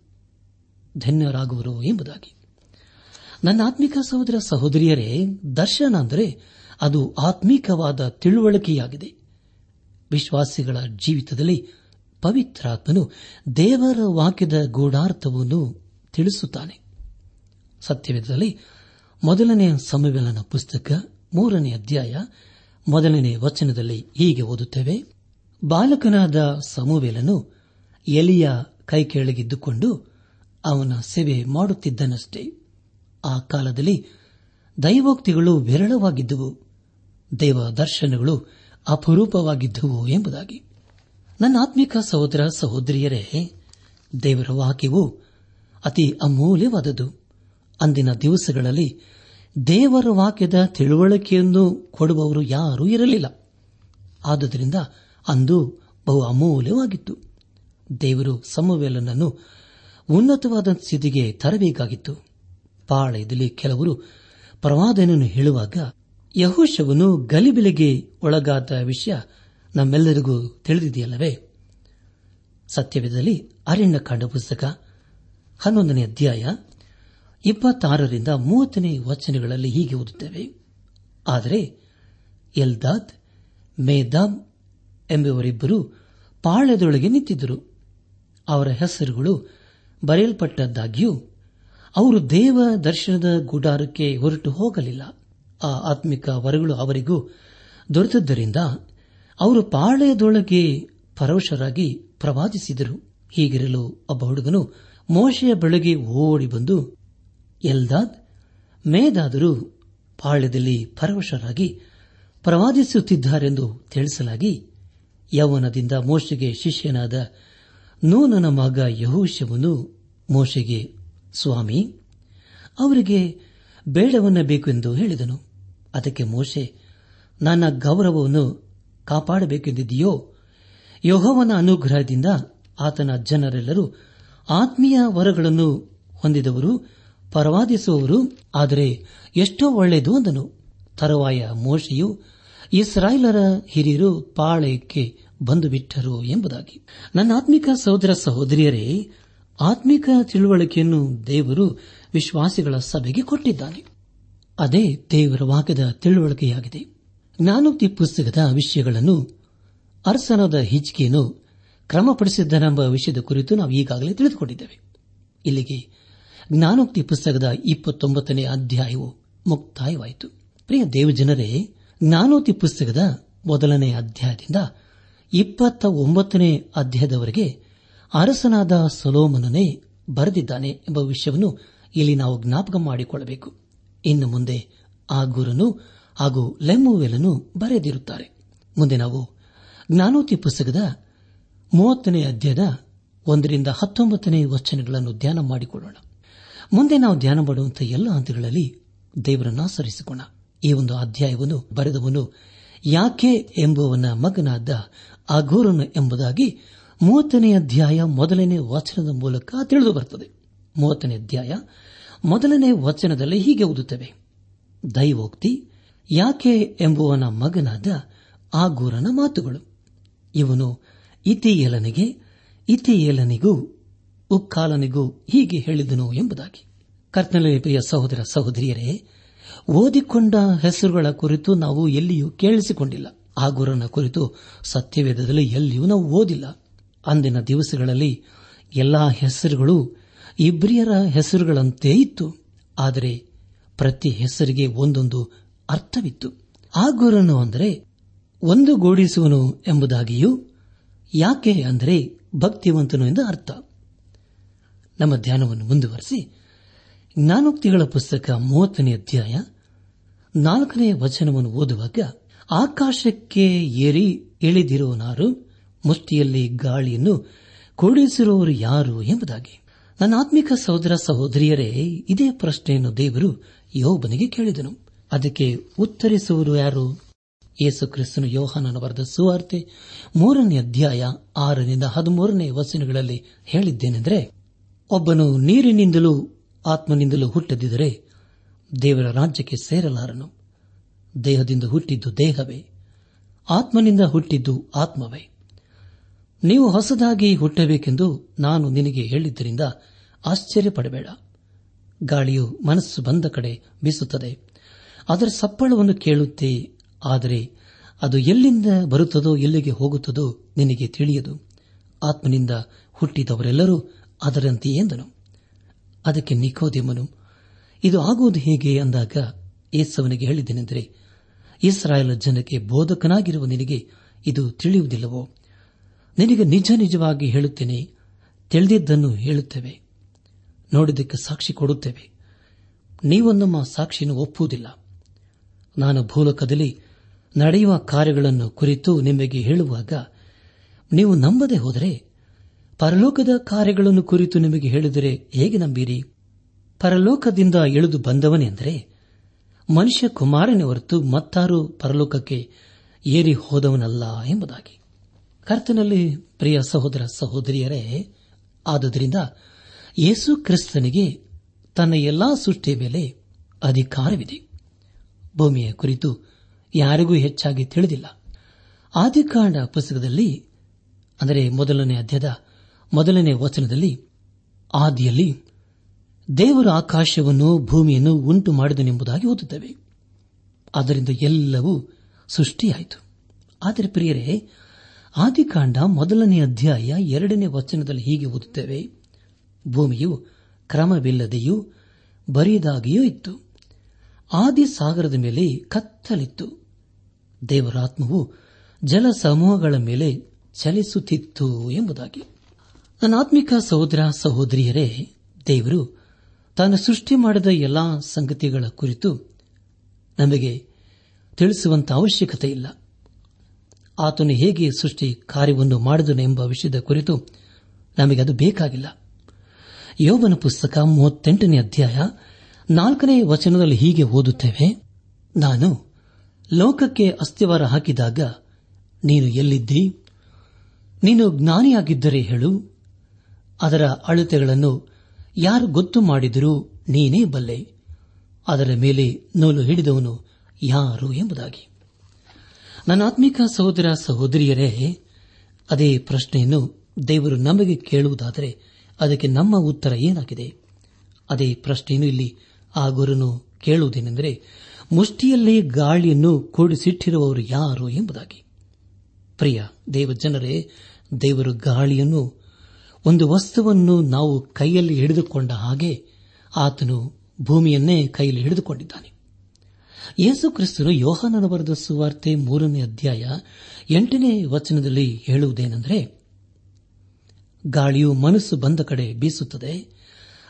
S1: ಧನ್ಯರಾಗುವರು ಎಂಬುದಾಗಿ. ನನ್ನ ಆತ್ಮಿಕ ಸಹೋದರ ಸಹೋದರಿಯರೇ, ದರ್ಶನ ಅಂದರೆ ಅದು ಆತ್ಮೀಕವಾದ ತಿಳುವಳಿಕೆಯಾಗಿದೆ. ವಿಶ್ವಾಸಿಗಳ ಜೀವಿತದಲ್ಲಿ ಪವಿತ್ರಾತ್ಮನು ದೇವರ ವಾಕ್ಯದ ಗೂಢಾರ್ಥವನ್ನು ತಿಳಿಸುತ್ತಾನೆ. ಸತ್ಯವೇದದಲ್ಲಿ ಮೊದಲನೆಯ ಸಮವೇಲನ ಪುಸ್ತಕ ಮೂರನೇ ಅಧ್ಯಾಯ ಮೊದಲನೇ ವಚನದಲ್ಲಿ ಹೀಗೆ ಓದುತ್ತೇವೆ. ಬಾಲಕನಾದ ಸಮುವೇಲನು ಎಲಿಯ ಕೈ ಕೆಳಗಿದ್ದುಕೊಂಡು ಅವನ ಸೇವೆ ಮಾಡುತ್ತಿದ್ದನಷ್ಟೇ. ಆ ಕಾಲದಲ್ಲಿ ದೈವೋಕ್ತಿಗಳು ವಿರಳವಾಗಿದ್ದುವು. ದೇವ ದರ್ಶನಗಳು ಅಪರೂಪವಾಗಿದ್ದುವು ಎಂಬುದಾಗಿ. ನನ್ನ ಆತ್ಮಿಕ ಸಹೋದರ ಸಹೋದರಿಯರೇ, ದೇವರ ವಾಕ್ಯವು ಅತಿ ಅಮೂಲ್ಯವಾದದ್ದು. ಅಂದಿನ ದಿವಸಗಳಲ್ಲಿ ದೇವರ ವಾಕ್ಯದ ತಿಳುವಳಿಕೆಯನ್ನು ಕೊಡುವವರು ಯಾರೂ ಇರಲಿಲ್ಲ. ಆದುದರಿಂದ ಅಂದು ಬಹು ಅಮೂಲ್ಯವಾಗಿತ್ತು. ದೇವರು ಸಮವೇಲನನ್ನು ಉನ್ನತವಾದ ಸ್ಥಿತಿಗೆ ತರಬೇಕಾಗಿತ್ತು. ಪಾಳಯದಲ್ಲಿ ಕೆಲವರು ಪ್ರವಾದನನ್ನು ಹೇಳುವಾಗ ಯಹೋಶವನು ಗಲಿಬಿಲಿಗೆ ಒಳಗಾದ ವಿಷಯ ನಮ್ಮೆಲ್ಲರಿಗೂ ತಿಳಿದಿದೆಯಲ್ಲವೇ? ಸತ್ಯವಿದಲ್ಲಿ ಅರಣ್ಯಕಾಂಡ ಪುಸ್ತಕ, ಹನ್ನೊಂದನೇ ಅಧ್ಯಾಯ, ಇಪ್ಪತ್ತಾರರಿಂದ ಮೂವತ್ತನೇ ವಚನಗಳಲ್ಲಿ ಹೀಗೆ ಓದುತ್ತೇವೆ. ಆದರೆ, ಎಲ್ದಾದ್, ಮೇದಾಮ್ ಎಂಬುವರಿಬ್ಬರು ಪಾಳ್ಯದೊಳಗೆ ನಿಂತಿದ್ದರು. ಅವರ ಹೆಸರುಗಳು ಬರೆಯಲ್ಪಟ್ಟದ್ದಾಗಿಯೂ ಅವರು ದೇವ ದರ್ಶನದ ಗುಡಾರಕ್ಕೆ ಹೊರಟು ಹೋಗಲಿಲ್ಲ. ಆ ಆತ್ಮಿಕ ವರಗಳು ಅವರಿಗೂ ದೊರೆತದ್ದರಿಂದ ಅವರು ಪಾಳ್ಯದೊಳಗೆ ಪರವಶರಾಗಿ ಪ್ರವಾದಿಸಿದರು. ಹೀಗಿರಲು ಒಬ್ಬ ಹುಡುಗನು ಮೋಶೆಯ ಬೆಳಗ್ಗೆ ಓಡಿ ಬಂದು, ಎಲ್ದಾದ್, ಮೇದಾದರೂ ಪಾಳ್ಯದಲ್ಲಿ ಪರವಶರಾಗಿ ಪ್ರವಾದಿಸುತ್ತಿದ್ದಾರೆಂದು ತಿಳಿಸಲಾಗಿ, ಯೌವನದಿಂದ ಮೋಶೆಗೆ ಶಿಷ್ಯನಾದ ನೂನನ ಮಗ ಯಹೋಶವನು ಮೋಶೆಗೆ, ಸ್ವಾಮಿ, ಅವರಿಗೆ ಬೇಡವನ್ನ ಬೇಕೆಂದು ಹೇಳಿದನು. ಅದಕ್ಕೆ ಮೋಶೆ, ನನ್ನ ಗೌರವವನ್ನು ಕಾಪಾಡಬೇಕೆಂದಿದೆಯೋ ಯಹೋವನ ಅನುಗ್ರಹದಿಂದ ಆತನ ಜನರೆಲ್ಲರೂ ಆತ್ಮೀಯ ವರಗಳನ್ನು ಹೊಂದಿದವರು, ಪರವಾದಿಸುವವರು, ಆದರೆ ಎಷ್ಟೋ ಒಳ್ಳೆಯದು ಅಂದನು. ತರುವಾಯ ಮೋಶೆಯು ಇಸ್ರಾಯೇಲರ ಹಿರಿಯರು ಪಾಳಯಕ್ಕೆ ಬಂದು ಬಿಟ್ಟರು ಎಂಬುದಾಗಿ. ನನ್ನ ಆತ್ಮಿಕ ಸಹೋದರ ಸಹೋದರಿಯರೇ, ಆತ್ಮಿಕ ತಿಳುವಳಿಕೆಯನ್ನು ದೇವರು ವಿಶ್ವಾಸಿಗಳ ಸಭೆಗೆ ಕೊಟ್ಟಿದ್ದಾನೆ. ಅದೇ ದೇವರ ವಾಕ್ಯದ ತಿಳುವಳಿಕೆಯಾಗಿದೆ. ಜ್ಞಾನೋಕ್ತಿ ಪುಸ್ತಕದ ವಿಷಯಗಳನ್ನು ಅರಸನಾದ ಹಿಜ್ಕಿಯನ್ನು ಕ್ರಮಪಡಿಸಿದ್ದನೆಂಬ ವಿಷಯದ ಕುರಿತು ನಾವು ಈಗಾಗಲೇ ತಿಳಿದುಕೊಂಡಿದ್ದೇವೆ. ಇಲ್ಲಿಗೆ ಜ್ಞಾನೋಕ್ತಿ ಪುಸ್ತಕದ ಇಪ್ಪತ್ತೊಂಬತ್ತನೇ ಅಧ್ಯಾಯವು ಮುಕ್ತಾಯವಾಯಿತು. ಪ್ರಿಯ ದೇವಜನರೇ, ಜ್ಞಾನೋಕ್ತಿ ಪುಸ್ತಕದ ಮೊದಲನೇ ಅಧ್ಯಾಯದಿಂದ ಇಪ್ಪತ್ತ ಒಂಬತ್ತನೇ ಅಧ್ಯಾಯದವರೆಗೆ ಅರಸನಾದ ಸೊಲೋಮನನೇ ಬರೆದಿದ್ದಾನೆ ಎಂಬ ವಿಷಯವನ್ನು ಇಲ್ಲಿ ನಾವು ಜ್ಞಾಪಕ ಮಾಡಿಕೊಳ್ಳಬೇಕು. ಇನ್ನು ಮುಂದೆ ಆ ಗುರನು ಹಾಗೂ ಲೆಮ್ಮುವೆಲನ್ನು ಬರೆದಿರುತ್ತಾರೆ. ಮುಂದೆ ನಾವು ಜ್ಞಾನೋತಿ ಪುಸ್ತಕದ ಮೂವತ್ತನೇ ಅಧ್ಯಾಯದ ಒಂದರಿಂದ ಹತ್ತೊಂಬತ್ತನೇ ವಚನಗಳನ್ನು ಧ್ಯಾನ ಮಾಡಿಕೊಳ್ಳೋಣ. ಮುಂದೆ ನಾವು ಧ್ಯಾನ ಮಾಡುವಂತಹ ಎಲ್ಲ ಹಂತಗಳಲ್ಲಿ ದೇವರನ್ನು ಆಸರಿಸಿಕೊಣ ಈ ಒಂದು ಅಧ್ಯಾಯವನ್ನು ಬರೆದವನು ಯಾಕೆ ಎಂಬುವನ ಮಗನಾದ ಅಘೋರನು ಎಂಬುದಾಗಿ ಮೂವತ್ತನೇ ಅಧ್ಯಾಯ ಮೊದಲನೇ ವಚನದ ಮೂಲಕ ತಿಳಿದು ಬರುತ್ತದೆ ಮೂವತ್ತನೇ ಅಧ್ಯಾಯ ಮೊದಲನೇ ವಚನದಲ್ಲಿ ಹೀಗೆ ಓದುತ್ತವೆ. ದೈವೋಕ್ತಿ ಯಾಕೆ ಎಂಬುವನ ಮಗನಾದ ಆಗೂರನ ಮಾತುಗಳು. ಇವನು ಇತಿಯೇಲನಿಗೆ, ಇತಿಯೇಲನಿಗೂ, ಉಕ್ಕಾಲನಿಗೂ ಹೀಗೆ ಹೇಳಿದನು ಎಂಬುದಾಗಿ. ಕರ್ತನಲ್ಲಿ ಪ್ರಿಯ ಸಹೋದರ ಸಹೋದರಿಯರೇ, ಓದಿಕೊಂಡ ಹೆಸರುಗಳ ಕುರಿತು ನಾವು ಎಲ್ಲಿಯೂ ಕೇಳಿಸಿಕೊಂಡಿಲ್ಲ. ಆಗುರನ ಕುರಿತು ಸತ್ಯವೇದದಲ್ಲಿ ಎಲ್ಲಿಯೂ ನಾವು ಓದಿಲ್ಲ. ಅಂದಿನ ದಿವಸಗಳಲ್ಲಿ ಎಲ್ಲಾ ಹೆಸರುಗಳು ಇಬ್ರಿಯರ ಹೆಸರುಗಳಂತೆ ಇತ್ತು. ಆದರೆ ಪ್ರತಿ ಹೆಸರಿಗೆ ಒಂದೊಂದು ಅರ್ಥವಿತ್ತು. ಆ ಆಗುರನು ಅಂದರೆ ಒಂದು ಗೂಡಿಸುವನು ಎಂಬುದಾಗಿಯೂ ಯಾಕೆ ಅಂದರೆ ಭಕ್ತಿವಂತನು ಎಂದು ಅರ್ಥ. ನಮ್ಮ ಧ್ಯಾನವನ್ನು ಮುಂದುವರೆಸಿ. ಜ್ಞಾನೋಕ್ತಿಗಳ ಪುಸ್ತಕ ಮೂವತ್ತನೇ ಅಧ್ಯಾಯ ನಾಲ್ಕನೇ ವಚನವನ್ನು ಓದುವಾಗ, ಆಕಾಶಕ್ಕೆ ಏರಿ ಇಳಿದಿರುವನಾರು ಮುಷ್ಟಿಯಲ್ಲಿ ಗಾಳಿಯನ್ನು ಕೂಡಿಸಿರುವವರು ಯಾರು ಎಂಬುದಾಗಿ. ನನ್ನ ಆತ್ಮಿಕ ಸಹೋದರ ಸಹೋದರಿಯರೇ, ಇದೇ ಪ್ರಶ್ನೆಯನ್ನು ದೇವರು ಯೋಬನಿಗೆ ಕೇಳಿದನು. ಅದಕ್ಕೆ ಉತ್ತರಿಸುವರು ಯಾರು? ಯೇಸು ಕ್ರಿಸ್ತನು ಯೋಹಾನನ ಬರೆದ ಸುವಾರ್ತೆ ಮೂರನೇ ಅಧ್ಯಾಯ ಆರರಿಂದ ಹದಿಮೂರನೇ ವಚನಗಳಲ್ಲಿ ಹೇಳಿದ್ದೇನೆಂದರೆ, ಒಬ್ಬನು ನೀರಿನಿಂದಲೂ ಆತ್ಮನಿಂದಲೂ ಹುಟ್ಟದಿದ್ದರೆ ದೇವರ ರಾಜ್ಯಕ್ಕೆ ಸೇರಲಾರನು. ದೇಹದಿಂದ ಹುಟ್ಟಿದ್ದು ದೇಹವೇ, ಆತ್ಮನಿಂದ ಹುಟ್ಟಿದ್ದು ಆತ್ಮವೇ. ನೀವು ಹೊಸದಾಗಿ ಹುಟ್ಟಬೇಕೆಂದು ನಾನು ನಿನಗೆ ಹೇಳಿದ್ದರಿಂದ ಆಶ್ಚರ್ಯಪಡಬೇಡ. ಗಾಳಿಯು ಮನಸ್ಸು ಬಂದ ಕಡೆ ಬೀಸುತ್ತದೆ. ಅದರ ಸಪ್ಪಳವನ್ನು ಕೇಳುತ್ತೆ, ಆದರೆ ಅದು ಎಲ್ಲಿಂದ ಬರುತ್ತದೋ, ಎಲ್ಲಿಗೆ ಹೋಗುತ್ತದೋ ನಿನಗೆ ತಿಳಿಯದು. ಆತ್ಮನಿಂದ ಹುಟ್ಟಿದವರೆಲ್ಲರೂ ಅದರಂತೆ ಎಂದನು. ಅದಕ್ಕೆ ನಿಕೋದಿಮನು, ಇದು ಆಗುವುದು ಹೇಗೆ ಅಂದಾಗ ಏಸವನಿಗೆ ಹೇಳಿದ್ದೇನೆಂದರೆ, ಇಸ್ರಾಯೇಲ್ ಜನಕ್ಕೆ ಬೋಧಕನಾಗಿರುವ ನಿನಗೆ ಇದು ತಿಳಿಯುವುದಿಲ್ಲವೋ? ನಿನಗೆ ನಿಜ ನಿಜವಾಗಿ ಹೇಳುತ್ತೇನೆ, ತಿಳಿದಿದ್ದನ್ನು ಹೇಳುತ್ತೇವೆ, ನೋಡಿದ್ದಕ್ಕೆ ಸಾಕ್ಷಿ ಕೊಡುತ್ತೇವೆ. ನೀವು ನಮ್ಮ ಸಾಕ್ಷಿಯನ್ನು ಒಪ್ಪುವುದಿಲ್ಲ. ನಾನು ಭೂಲೋಕದಲ್ಲಿ ನಡೆಯುವ ಕಾರ್ಯಗಳನ್ನು ಕುರಿತು ನಿಮಗೆ ಹೇಳುವಾಗ, ನೀವು ನಂಬದೆ ಹೋದರೆ ಪರಲೋಕದ ಕಾರ್ಯಗಳನ್ನು ಕುರಿತು ನಿಮಗೆ ಹೇಳಿದರೆ ಹೇಗೆ ನಂಬಿರಿ? ಪರಲೋಕದಿಂದ ಇಳಿದು ಬಂದವನೆಂದರೆ ಮನುಷ್ಯ ಕುಮಾರನೇ ಹೊರತು ಮತ್ತಾರು ಪರಲೋಕಕ್ಕೆ ಏರಿ ಹೋದವನಲ್ಲ ಎಂಬುದಾಗಿ. ಕರ್ತನಲ್ಲಿ ಪ್ರಿಯ ಸಹೋದರ ಸಹೋದರಿಯರೇ, ಆದುದರಿಂದ ಯೇಸು ಕ್ರಿಸ್ತನಿಗೆ ತನ್ನ ಎಲ್ಲಾ ಸೃಷ್ಟಿಯ ಮೇಲೆ ಅಧಿಕಾರವಿದೆ. ಭೂಮಿಯ ಕುರಿತು ಯಾರಿಗೂ ಹೆಚ್ಚಾಗಿ ತಿಳಿದಿಲ್ಲ. ಆದಿಕಾಂಡ ಪುಸ್ತಕದಲ್ಲಿ, ಅಂದರೆ ಮೊದಲನೇ ಅಧ್ಯದ ಮೊದಲನೇ ವಚನದಲ್ಲಿ, ಆದಿಯಲ್ಲಿ, ದೇವರ ಆಕಾಶವನ್ನು ಭೂಮಿಯನ್ನು ಉಂಟು ಮಾಡಿದನೆಂಬುದಾಗಿ ಓದುತ್ತವೆ. ಅದರಿಂದ ಎಲ್ಲವೂ ಸೃಷ್ಟಿಯಾಯಿತು. ಆದರೆ ಪ್ರಿಯರೇ ಆದಿಕಾಂಡ ಮೊದಲನೇ ಅಧ್ಯಾಯ ಎರಡನೇ ವಚನದಲ್ಲಿ ಹೀಗೆ ಓದುತ್ತೇವೆ. ಭೂಮಿಯು ಕ್ರಮವಿಲ್ಲದೆಯೂ ಬರಿಯದಾಗಿಯೂ ಇತ್ತು. ಆದಿ ಸಾಗರದ ಮೇಲೆ ಕತ್ತಲಿತ್ತು. ದೇವರಾತ್ಮವು ಜಲ ಸಮೂಹಗಳ ಮೇಲೆ ಚಲಿಸುತ್ತಿತ್ತು ಎಂಬುದಾಗಿ. ನನ್ನ ಆತ್ಮಿಕ ಸಹೋದರ ಸಹೋದರಿಯರೇ, ದೇವರು ತಾನು ಸೃಷ್ಟಿ ಮಾಡಿದ ಎಲ್ಲಾ ಸಂಗತಿಗಳ ಕುರಿತು ನಮಗೆ ತಿಳಿಸುವಂತ ಅವಶ್ಯಕತೆ ಇಲ್ಲ. ಆತನು ಹೇಗೆ ಸೃಷ್ಟಿ ಕಾರ್ಯವನ್ನು ಮಾಡಿದನು ಎಂಬ ವಿಷಯದ ಕುರಿತು ನಮಗೆ ಅದು ಬೇಕಾಗಿಲ್ಲ. ಯೋಬನ ಪುಸ್ತಕ ಮೂವತ್ತೆಂಟನೇ ಅಧ್ಯಾಯ ನಾಲ್ಕನೇ ವಚನದಲ್ಲಿ ಹೀಗೆ ಓದುತ್ತೇವೆ, ನಾನು ಲೋಕಕ್ಕೆ ಅಸ್ಥಿವಾರ ಹಾಕಿದಾಗ ನೀನು ಎಲ್ಲಿದ್ದಿ? ನೀನು ಜ್ಞಾನಿಯಾಗಿದ್ದರೆ ಹೇಳು. ಅದರ ಅಳತೆಗಳನ್ನು ಯಾರು ಗೊತ್ತು ಮಾಡಿದರೂ ನೀನೇ ಬಲ್ಲೆ. ಅದರ ಮೇಲೆ ನೂಲು ಹಿಡಿದವನು ಯಾರು ಎಂಬುದಾಗಿ. ನನ್ನ ಆತ್ಮಿಕ ಸಹೋದರ ಸಹೋದರಿಯರೇ, ಅದೇ ಪ್ರಶ್ನೆಯನ್ನು ದೇವರು ನಮಗೆ ಕೇಳುವುದಾದರೆ ಅದಕ್ಕೆ ನಮ್ಮ ಉತ್ತರ ಏನಾಗಿದೆ? ಅದೇ ಪ್ರಶ್ನೆಯನ್ನು ಇಲ್ಲಿ ಆ ಗುರುನು ಕೇಳುವುದೇನೆಂದರೆ, ಮುಷ್ಟಿಯಲ್ಲೇ ಗಾಳಿಯನ್ನು ಕೂಡಿಸಿಟ್ಟಿರುವವರು ಯಾರು ಎಂಬುದಾಗಿ. ಪ್ರಿಯ ದೇವಜನರೇ, ದೇವರು ಗಾಳಿಯನ್ನು ಒಂದು ವಸ್ತುವನ್ನು ನಾವು ಕೈಯಲ್ಲಿ ಹಿಡಿದುಕೊಂಡ ಹಾಗೆ ಆತನು ಭೂಮಿಯನ್ನೇ ಕೈಯಲ್ಲಿ ಹಿಡಿದುಕೊಂಡಿದ್ದಾನೆ. ಯೇಸು ಕ್ರಿಸ್ತನು ಯೋಹಾನನ ಬರೆದ ಸುವಾರ್ತೆ ಮೂರನೇ ಅಧ್ಯಾಯ ಎಂಟನೇ ವಚನದಲ್ಲಿ ಹೇಳುವುದೇನೆಂದರೆ, ಗಾಳಿಯು ಮನಸ್ಸು ಬಂದ ಕಡೆ ಬೀಸುತ್ತದೆ,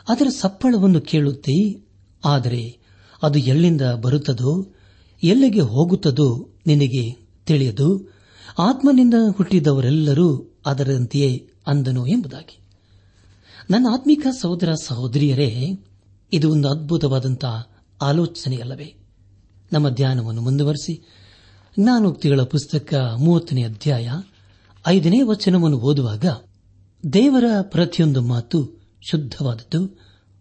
S1: ಅದರ ಸಪ್ಪಳವನ್ನು ಕೇಳುತ್ತಿ ಆದರೆ ಅದು ಎಲ್ಲಿಂದ ಬರುತ್ತದೋ, ಎಲ್ಲಿಗೆ ಹೋಗುತ್ತದೋ ನಿನಗೆ ತಿಳಿಯದು. ಆತ್ಮನಿಂದ ಹುಟ್ಟಿದವರೆಲ್ಲರೂ ಅದರಂತೆಯೇ ಅಂದನು ಎಂಬುದಾಗಿ. ನನ್ನ ಆತ್ಮಿಕ ಸಹೋದರ ಸಹೋದರಿಯರೇ, ಇದು ಒಂದು ಅದ್ಭುತವಾದಂತಹ ಆಲೋಚನೆಯಲ್ಲವೇ. ನಮ್ಮ ಧ್ಯಾನವನ್ನು ಮುಂದುವರೆಸಿ, ಜ್ಞಾನೋಕ್ತಿಗಳ ಪುಸ್ತಕ ಮೂವತ್ತನೇ ಅಧ್ಯಾಯ ಐದನೇ ವಚನವನ್ನು ಓದುವಾಗ ದೇವರ ಪ್ರತಿಯೊಂದು ಮಾತು ಶುದ್ಧವಾದದ್ದು.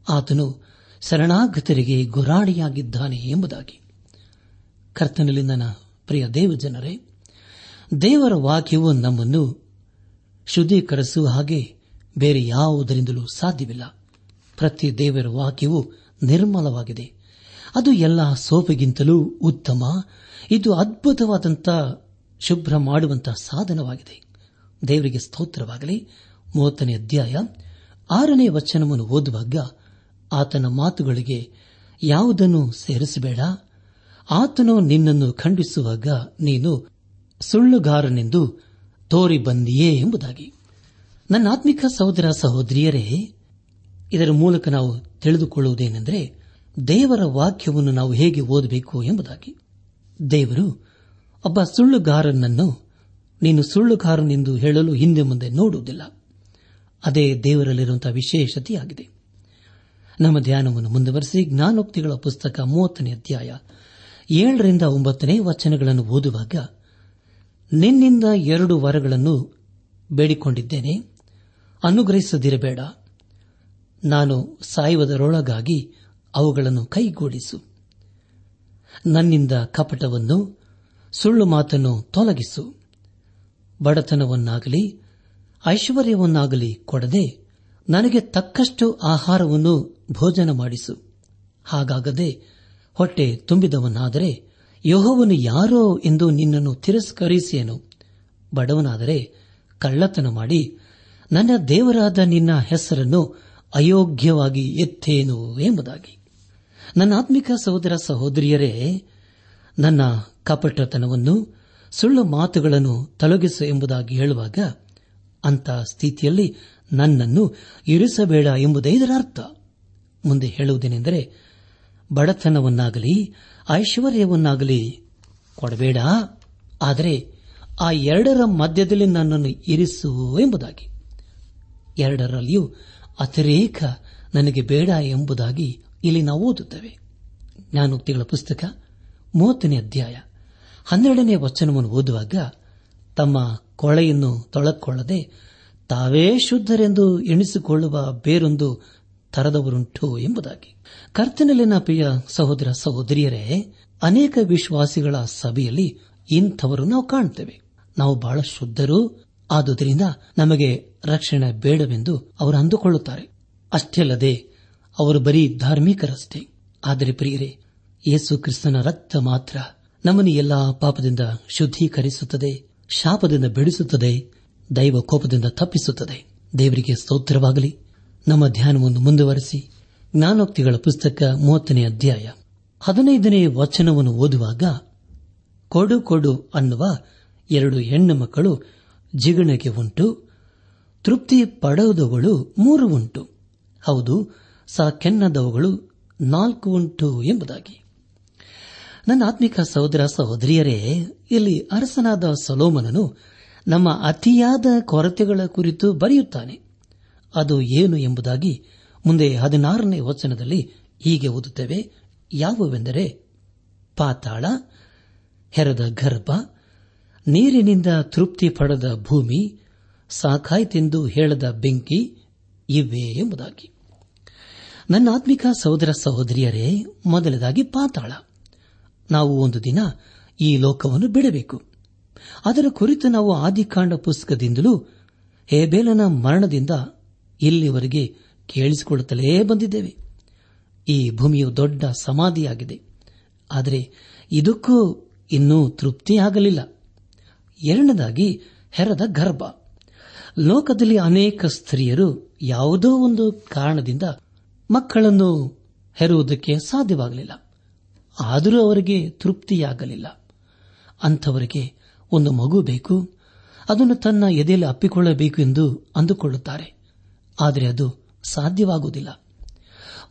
S1: ಆತನು ಶರಣಾಗತರಿಗೆ ಗುರಾಣಿಯಾಗಿದ್ದಾನೆ ಎಂಬುದಾಗಿ. ಕರ್ತನಲ್ಲಿ ನನ್ನ ಪ್ರಿಯ ದೇವಜನರೇ, ದೇವರ ವಾಕ್ಯವು ನಮ್ಮನ್ನು ಶುದ್ಧೀಕರಿಸುವ ಹಾಗೆ ಬೇರೆ ಯಾವುದರಿಂದಲೂ ಸಾಧ್ಯವಿಲ್ಲ. ಪ್ರತಿ ದೇವರ ವಾಕ್ಯವು ನಿರ್ಮಲವಾಗಿದೆ. ಅದು ಎಲ್ಲ ಸೋಪಿಗಿಂತಲೂ ಉತ್ತಮ. ಇದು ಅದ್ಭುತವಾದಂಥ ಶುಭ್ರ ಮಾಡುವಂತಹ ಸಾಧನವಾಗಿದೆ. ದೇವರಿಗೆ ಸ್ತೋತ್ರವಾಗಲಿ. ಮೂವತ್ತನೇ ಅಧ್ಯಾಯ, ಆರನೇ ವಚನವನ್ನು ಓದುವಾಗ ಆತನ ಮಾತುಗಳಿಗೆ ಯಾವುದನ್ನು ಸೇರಿಸಬೇಡ. ಆತನು ನಿನ್ನನ್ನು ಖಂಡಿಸುವಾಗ ನೀನು ಸುಳ್ಳುಗಾರನೆಂದು ತೋರಿ ಬಂದಿಯೇ ಎಂಬುದಾಗಿ. ನನ್ನ ಆತ್ಮಿಕ ಸಹೋದರ ಸಹೋದರಿಯರೇ, ಇದರ ಮೂಲಕ ನಾವು ತಿಳಿದುಕೊಳ್ಳುವುದೇನೆಂದರೆ ದೇವರ ವಾಕ್ಯವನ್ನು ನಾವು ಹೇಗೆ ಓದಬೇಕು ಎಂಬುದಾಗಿ. ದೇವರು, ಒಬ್ಬ ಸುಳ್ಳುಗಾರನನ್ನು ನೀನು ಸುಳ್ಳುಗಾರನೆಂದು ಹೇಳಲು ಹಿಂದೆ ಮುಂದೆ ನೋಡುವುದಿಲ್ಲ. ಅದೇ ದೇವರಲ್ಲಿರುವಂತಹ ವಿಶೇಷತೆಯಾಗಿದೆ. ನಮ್ಮ ಧ್ಯಾನವನ್ನು ಮುಂದುವರೆಸಿ ಜ್ಞಾನೋಕ್ತಿಗಳ ಪುಸ್ತಕ ಮೂವತ್ತನೇ ಅಧ್ಯಾಯ ಏಳರಿಂದ ಒಂಬತ್ತನೇ ವಚನಗಳನ್ನು ಓದುವಾಗ, ನಿನ್ನಿಂದ ಎರಡು ವರಗಳನ್ನು ಬೇಡಿಕೊಂಡಿದ್ದೇನೆ, ಅನುಗ್ರಹಿಸದಿರಬೇಡ. ನಾನು ಸಾಯುವುದರೊಳಗಾಗಿ ಅವುಗಳನ್ನು ಕೈಗೂಡಿಸು. ನನ್ನಿಂದ ಕಪಟವನ್ನು, ಸುಳ್ಳು ಮಾತನ್ನು ತೊಲಗಿಸು. ಬಡತನವನ್ನಾಗಲಿ, ಐಶ್ವರ್ಯವನ್ನಾಗಲಿ ಕೊಡದೆ ನನಗೆ ತಕ್ಕಷ್ಟು ಆಹಾರವನ್ನು ಭೋಜನ ಮಾಡಿಸು ಹಾಗಾಗದೆ ಹೊಟ್ಟೆ ತುಂಬಿದವನಾದರೆ ಯೋಹವನು ಯಾರೋ ಎಂದು ನಿನ್ನನ್ನು ತಿರಸ್ಕರಿಸಿಯನು ಬಡವನಾದರೆ ಕಳ್ಳತನ ಮಾಡಿ ನನ್ನ ದೇವರಾದ ನಿನ್ನ ಹೆಸರನ್ನು ಅಯೋಗ್ಯವಾಗಿ ಎತ್ತೇನು ಎಂಬುದಾಗಿ. ನನ್ನ ಆತ್ಮಿಕ ಸಹೋದರ ಸಹೋದರಿಯರೇ, ನನ್ನ ಕಪಟತನವನ್ನು ಸುಳ್ಳು ಮಾತುಗಳನ್ನು ತೊಲಗಿಸು ಎಂಬುದಾಗಿ ಹೇಳುವಾಗ ಅಂತ ಸ್ಥಿತಿಯಲ್ಲಿ ನನ್ನನ್ನು ಇರಿಸಬೇಡ ಎಂಬುದೇ ಇದರ ಅರ್ಥ. ಮುಂದೆ ಹೇಳುವುದೇನೆಂದರೆ, ಬಡತನವನ್ನಾಗಲಿ, ಐಶ್ವರ್ಯವನ್ನಾಗಲಿ ಕೊಡಬೇಡ. ಆದರೆ, ಆ ಎರಡರ ಮಧ್ಯದಲ್ಲಿ ನನ್ನನ್ನು ಇರಿಸು ಎಂಬುದಾಗಿ. ಎರಡರಲ್ಲಿಯೂ ಅತಿರೇಕ ನನಗೆ ಬೇಡ ಎಂಬುದಾಗಿ ಇಲ್ಲಿ ನಾವು ಓದುತ್ತೇವೆ. ಜ್ಞಾನೋಕ್ತಿಗಳ ಪುಸ್ತಕ, ಮೂವತ್ತನೇ ಅಧ್ಯಾಯ, ಹನ್ನೆರಡನೇ ವಚನವನ್ನು ಓದುವಾಗ, ತಮ್ಮ ಕೊಳೆಯನ್ನು ತೊಳಕೊಳ್ಳದೆ ತಾವೇ ಶುದ್ಧರೆಂದು ಎಣಿಸಿಕೊಳ್ಳುವ ಬೇರೊಂದು ತರದವರುಂಟು ಎಂಬುದಾಗಿ. ಕರ್ತನಲ್ಲಿನ ಪ್ರಿಯ ಸಹೋದರ ಸಹೋದರಿಯರೇ, ಅನೇಕ ವಿಶ್ವಾಸಿಗಳ ಸಭೆಯಲ್ಲಿ ಇಂಥವರು ನಾವು ಕಾಣುತ್ತೇವೆ. ನಾವು ಬಹಳ ಶುದ್ಧರು, ಆದುದರಿಂದ ನಮಗೆ ರಕ್ಷಣೆ ಬೇಡವೆಂದು ಅವರು ಅಂದುಕೊಳ್ಳುತ್ತಾರೆ. ಅಷ್ಟೇ ಅಲ್ಲದೆ ಅವರು ಬರೀ ಧಾರ್ಮಿಕರಷ್ಟೇ. ಆದರೆ ಪ್ರಿಯರೇ, ಯೇಸು ಕ್ರಿಸ್ತನ ರಕ್ತ ಮಾತ್ರ ನಮ್ಮನ್ನು ಎಲ್ಲಾ ಪಾಪದಿಂದ ಶುದ್ಧೀಕರಿಸುತ್ತದೆ, ಶಾಪದಿಂದ ಬಿಡಿಸುತ್ತದೆ ದೈವ ಕೋಪದಿಂದ ತಪ್ಪಿಸುತ್ತದೆ. ದೇವರಿಗೆ ಸ್ತೋತ್ರವಾಗಲಿ. ನಮ್ಮ ಧ್ಯಾನವನ್ನು ಮುಂದುವರೆಸಿ ಜ್ಞಾನೋಕ್ತಿಗಳ ಪುಸ್ತಕ ಮೂವತ್ತನೇ ಅಧ್ಯಾಯ ಹದಿನೈದನೇ ವಚನವನ್ನು ಓದುವಾಗ, ಕೊಡು ಕೊಡು ಅನ್ನುವ ಎರಡು ಹೆಣ್ಣು ಮಕ್ಕಳು ಜಿಗಣಗೆ ಉಂಟು, ತೃಪ್ತಿ ಪಡೆದವುಗಳು ಮೂರು ಉಂಟು. ಹೌದು ಸಾಕೆನ್ನದವುಗಳು ನಾಲ್ಕು ಉಂಟು ಎಂಬುದಾಗಿ. ನನ್ನ ಆತ್ಮಿಕ ಸಹೋದರ ಸಹೋದರಿಯರೇ, ಇಲ್ಲಿ ಅರಸನಾದ ಸಲೋಮನನು ನಮ್ಮ ಅತಿಯಾದ ಕೊರತೆಗಳ ಕುರಿತು ಬರೆಯುತ್ತಾನೆ. ಅದು ಏನು ಎಂಬುದಾಗಿ ಮುಂದೆ ಹದಿನಾರನೇ ವಚನದಲ್ಲಿ ಹೀಗೆ ಓದುತ್ತೇವೆ. ಯಾವುವೆಂದರೆ, ಪಾತಾಳ, ಹೆರದ ಗರ್ಭ, ನೀರಿನಿಂದ ತೃಪ್ತಿ ಪಡೆದ ಭೂಮಿ ಸಾಕಾಯ್ತೆಂದು ಹೇಳದ ಬೆಂಕಿ, ಇವೆ ಎಂಬುದಾಗಿ. ನನ್ನ ಆತ್ಮಿಕ ಸಹೋದರ ಸಹೋದರಿಯರೇ ಮೊದಲದಾಗಿ ಪಾತಾಳ. ನಾವು ಒಂದು ದಿನ ಈ ಲೋಕವನ್ನು ಬಿಡಬೇಕು. ಅದರ ಕುರಿತು ನಾವು ಆದಿಕಾಂಡ ಪುಸ್ತಕದಿಂದಲೂ ಹೇಬೇಲನ ಮರಣದಿಂದ ಇಲ್ಲಿವರೆಗೆ ಕೇಳಿಸಿಕೊಳ್ಳುತ್ತಲೇ ಬಂದಿದ್ದೇವೆ. ಈ ಭೂಮಿಯು ದೊಡ್ಡ ಸಮಾಧಿಯಾಗಿದೆ. ಆದರೆ ಇದಕ್ಕೂ ಇನ್ನೂ ತೃಪ್ತಿಯಾಗಲಿಲ್ಲ ಎರಡನೇದಾಗಿ ಹೆರದ ಗರ್ಭ. ಲೋಕದಲ್ಲಿ ಅನೇಕ ಸ್ತ್ರೀಯರು ಯಾವುದೋ ಒಂದು ಕಾರಣದಿಂದ ಮಕ್ಕಳನ್ನು ಹೆರುವುದಕ್ಕೆ ಸಾಧ್ಯವಾಗಲಿಲ್ಲ. ಆದರೂ ಅವರಿಗೆ ತೃಪ್ತಿಯಾಗಲಿಲ್ಲ. ಅಂಥವರಿಗೆ ಒಂದು ಮಗು ಬೇಕು. ಅದನ್ನು ತನ್ನ ಎದೆಯಲ್ಲಿ ಅಪ್ಪಿಕೊಳ್ಳಬೇಕು ಎಂದು ಅಂದುಕೊಳ್ಳುತ್ತಾರೆ. ಆದರೆ ಅದು ಸಾಧ್ಯವಾಗುವುದಿಲ್ಲ.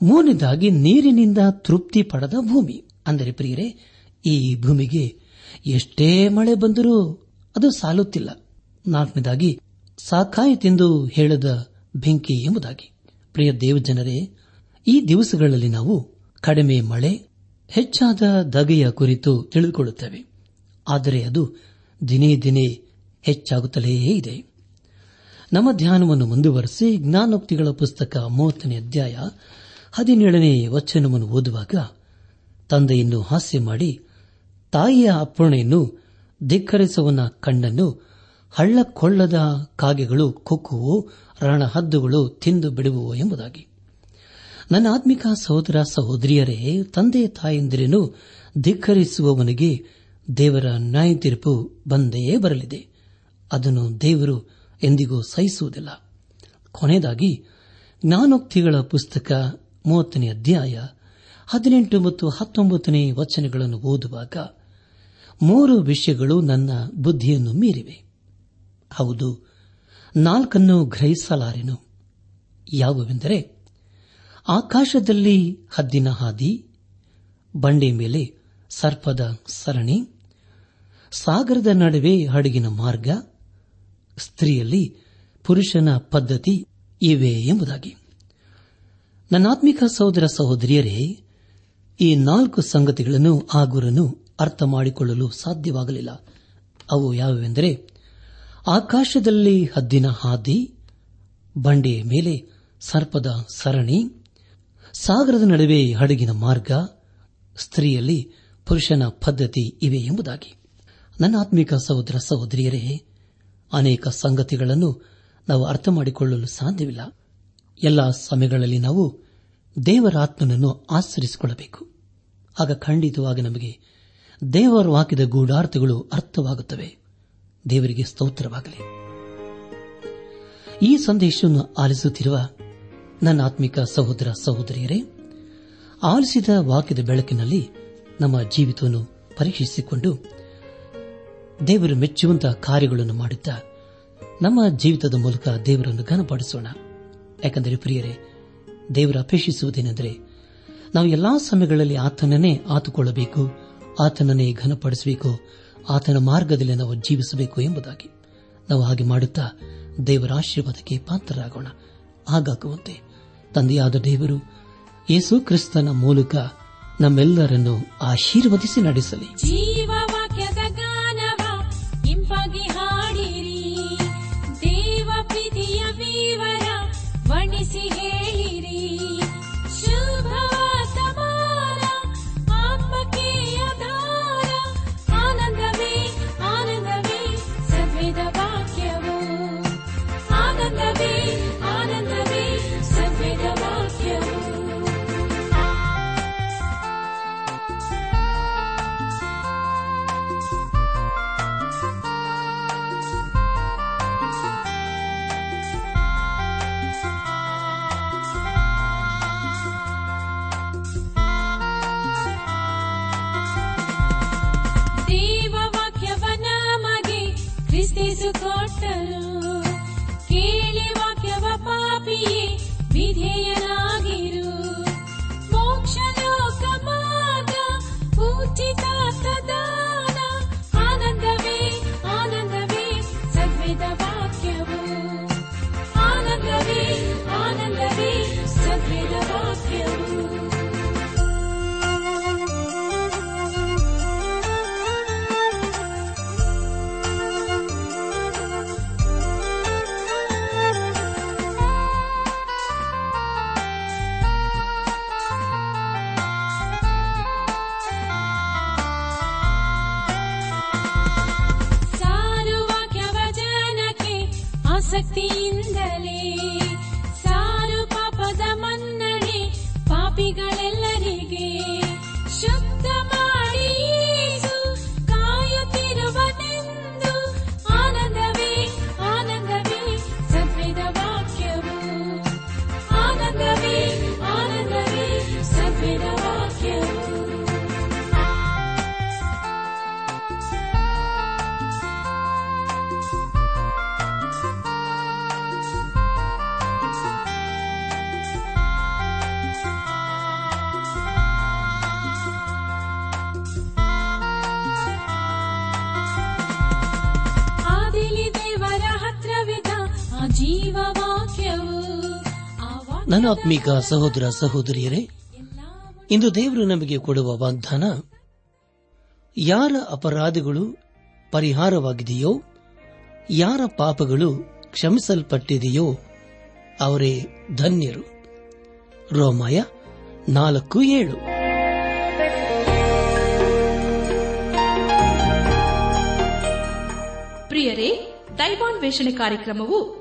S1: ಮೂರನೇದಾಗಿ, ನೀರಿನಿಂದ ತೃಪ್ತಿ ಪಡೆದ ಭೂಮಿ. ಅಂದರೆ ಪ್ರಿಯರೇ, ಈ ಭೂಮಿಗೆ ಎಷ್ಟೇ ಮಳೆ ಬಂದರೂ ಅದು ಸಾಲುತ್ತಿಲ್ಲ. ನಾಲ್ಕನೇದಾಗಿ ಸಾಕಾಯಿತೆಂದು ಹೇಳದ ಬೆಂಕಿ ಎಂಬುದಾಗಿ. ಪ್ರಿಯ ದೇವಜನರೇ, ಈ ದಿವಸಗಳಲ್ಲಿ ನಾವು ಕಡಿಮೆ ಮಳೆ, ಹೆಚ್ಚಾದ ದಗೆಯ ಕುರಿತು ತಿಳಿದುಕೊಳ್ಳುತ್ತೇವೆ. ಆದರೆ ಅದು ದಿನೇ ದಿನೇ ಹೆಚ್ಚಾಗುತ್ತಲೇ ಇದೆ. ನಮ್ಮ ಧ್ಯಾನವನ್ನು ಮುಂದುವರೆಸಿ ಜ್ಞಾನೋಕ್ತಿಗಳ ಪುಸ್ತಕ ಮೂವತ್ತನೇ ಅಧ್ಯಾಯ ಹದಿನೇಳನೇ ವಚನವನ್ನು ಓದುವಾಗ ತಂದೆಯನ್ನು ಹಾಸ್ಯ ಮಾಡಿ, ತಾಯಿಯ ಅಪ್ಪಣೆಯನ್ನು ಧಿಕ್ಕರಿಸುವನ ಕಣ್ಣನ್ನು ಹಳ್ಳಕೊಳ್ಳದ ಕಾಗೆಗಳು ಕೊಕ್ಕುವು, ರಣಹದ್ದುಗಳು ತಿಂದು ಬಿಡುವು ಎಂಬುದಾಗಿ. ನನ್ನ ಆತ್ಮಿಕ ಸಹೋದರ ಸಹೋದರಿಯರೇ, ತಂದೆ ತಾಯಂದಿರನ್ನು ಧಿಕ್ಕರಿಸುವವನಿಗೆ ದೇವರ ನ್ಯಾಯ ತೀರ್ಪು ಬಂದೇ ಬರಲಿದೆ. ಅದನ್ನು ದೇವರು ಎಂದಿಗೂ ಸಹಿಸುವುದಿಲ್ಲ. ಕೊನೆಯದಾಗಿ, ಜ್ಞಾನೋಕ್ತಿಗಳ ಪುಸ್ತಕ ಮೂವತ್ತನೇ ಅಧ್ಯಾಯ, ಹದಿನೆಂಟು ಮತ್ತು ಹತ್ತೊಂಬತ್ತನೇ ವಚನಗಳನ್ನು ಓದುವಾಗ, ಮೂರು ವಿಷಯಗಳು ನನ್ನ ಬುದ್ಧಿಯನ್ನು ಮೀರಿವೆ. ಹೌದು, ನಾಲ್ಕನ್ನು ಗ್ರಹಿಸಲಾರೆನು. ಯಾವುವೆಂದರೆ, ಆಕಾಶದಲ್ಲಿ ಹದ್ದಿನ ಹಾದಿ, ಬಂಡೆ ಮೇಲೆ ಸರ್ಪದ ಸರಣಿ, ಸಾಗರದ ನಡುವೆ ಹಡಗಿನ ಮಾರ್ಗ ಸ್ತ್ರೀಯಲ್ಲಿ ಪುರುಷನ ಪದ್ಧತಿ ಇವೆ ಎಂಬುದಾಗಿ. ನನ್ನಾತ್ಮಿಕ ಸಹೋದರ ಸಹೋದರಿಯರೇ, ಈ ನಾಲ್ಕು ಸಂಗತಿಗಳನ್ನು ಆ ಗುರನು ಅರ್ಥ ಮಾಡಿಕೊಳ್ಳಲು ಸಾಧ್ಯವಾಗಲಿಲ್ಲ. ಅವು ಯಾವುವೆಂದರೆ, ಆಕಾಶದಲ್ಲಿ ಹದ್ದಿನ ಹಾದಿ, ಬಂಡೆಯ ಮೇಲೆ ಸರ್ಪದ ಸರಣಿ, ಸಾಗರದ ನಡುವೆ ಹಡಗಿನ ಮಾರ್ಗ, ಸ್ತ್ರೀಯಲ್ಲಿ ಪುರುಷನ ಪದ್ಧತಿ ಇವೆ ಎಂಬುದಾಗಿ. ನನ್ನ ಆತ್ಮಿಕ ಸಹೋದರ ಸಹೋದರಿಯರೇ ಅನೇಕ ಸಂಗತಿಗಳನ್ನು ನಾವು ಅರ್ಥ ಮಾಡಿಕೊಳ್ಳಲು ಸಾಧ್ಯವಿಲ್ಲ. ಎಲ್ಲ ಸಮಯಗಳಲ್ಲಿ ನಾವು ದೇವರಾತ್ಮನನ್ನು ಆಚರಿಸಿಕೊಳ್ಳಬೇಕು. ಆಗ ಖಂಡಿತವಾಗಿ ನಮಗೆ ದೇವರು ಹಾಕಿದ ಗೂಢಾರ್ಥಗಳು ಅರ್ಥವಾಗುತ್ತವೆ. ದೇವರಿಗೆ ಸ್ತೋತ್ರವಾಗಲಿ. ಈ ಸಂದೇಶವನ್ನು ಆಲಿಸುತ್ತಿರುವ ನನ್ನ ಆತ್ಮಿಕ ಸಹೋದರ ಸಹೋದರಿಯರೇ, ಆಲಿಸಿದ ವಾಕ್ಯದ ಬೆಳಕಿನಲ್ಲಿ ನಮ್ಮ ಜೀವಿತವನ್ನು ಪರೀಕ್ಷಿಸಿಕೊಂಡು ದೇವರು ಮೆಚ್ಚುವಂತಹ ಕಾರ್ಯಗಳನ್ನು ಮಾಡುತ್ತಾ ನಮ್ಮ ಜೀವಿತದ ಮೂಲಕ ದೇವರನ್ನು ಘನಪಡಿಸೋಣ. ಯಾಕೆಂದರೆ ಪ್ರಿಯರೇ, ದೇವರು ಅಪೇಕ್ಷಿಸುವುದೇನೆಂದರೆ ನಾವು ಎಲ್ಲಾ ಸಮಯಗಳಲ್ಲಿ ಆತನನ್ನೇ ಆತುಕೊಳ್ಳಬೇಕು, ಆತನನ್ನೇ ಘನಪಡಿಸಬೇಕು, ಆತನ ಮಾರ್ಗದಲ್ಲಿ ನಾವು ಜೀವಿಸಬೇಕು ಎಂಬುದಾಗಿ. ನಾವು ಹಾಗೆ ಮಾಡುತ್ತಾ ದೇವರ ಆಶೀರ್ವಾದಕ್ಕೆ ಪಾತ್ರರಾಗೋಣ. ಹಾಗಾಗುವಂತೆ ತಂದೆಯಾದ ದೇವರು ಯೇಸು ಕ್ರಿಸ್ತನ ಮೂಲಕ ನಮ್ಮೆಲ್ಲರನ್ನು ಆಶೀರ್ವದಿಸಿ ನಡೆಸಲಿ.
S3: ಕ್ರಿಸ್ತಿಸು ಕೊಟ್ಟರು. ಕೇಳಿ ವಾಕ್ಯವ ಪಾಪಿಯೇ ವಿಧೇಯನಾಗಿರು ಆಸಕ್ತಿಯಿಂದಲೇ ಸಾರು ಪಾಪದ ಮನ್ನಣೆ ಪಾಪಿಗಳೆಲ್ಲರಿಗೆ
S1: ಆತ್ಮೀಕ ಸಹೋದರ ಸಹೋದರಿಯರೇ, ಇಂದು ದೇವರು ನಮಗೆ ಕೊಡುವ ವಾಗ್ದಾನ, ಯಾರ ಅಪರಾಧಗಳು ಪರಿಹಾರವಾಗಿದೆಯೋ, ಯಾರ ಪಾಪಗಳು ಕ್ಷಮಿಸಲ್ಪಟ್ಟಿದೆಯೋ, ಅವರೇ ಧನ್ಯರು. ರೋಮಾಯ ನಾಲ್ಕು ಏಳು.
S4: ಪ್ರಿಯರೇ, ದೈವಾನ್ವೇಷಣೆ ಕಾರ್ಯಕ್ರಮವು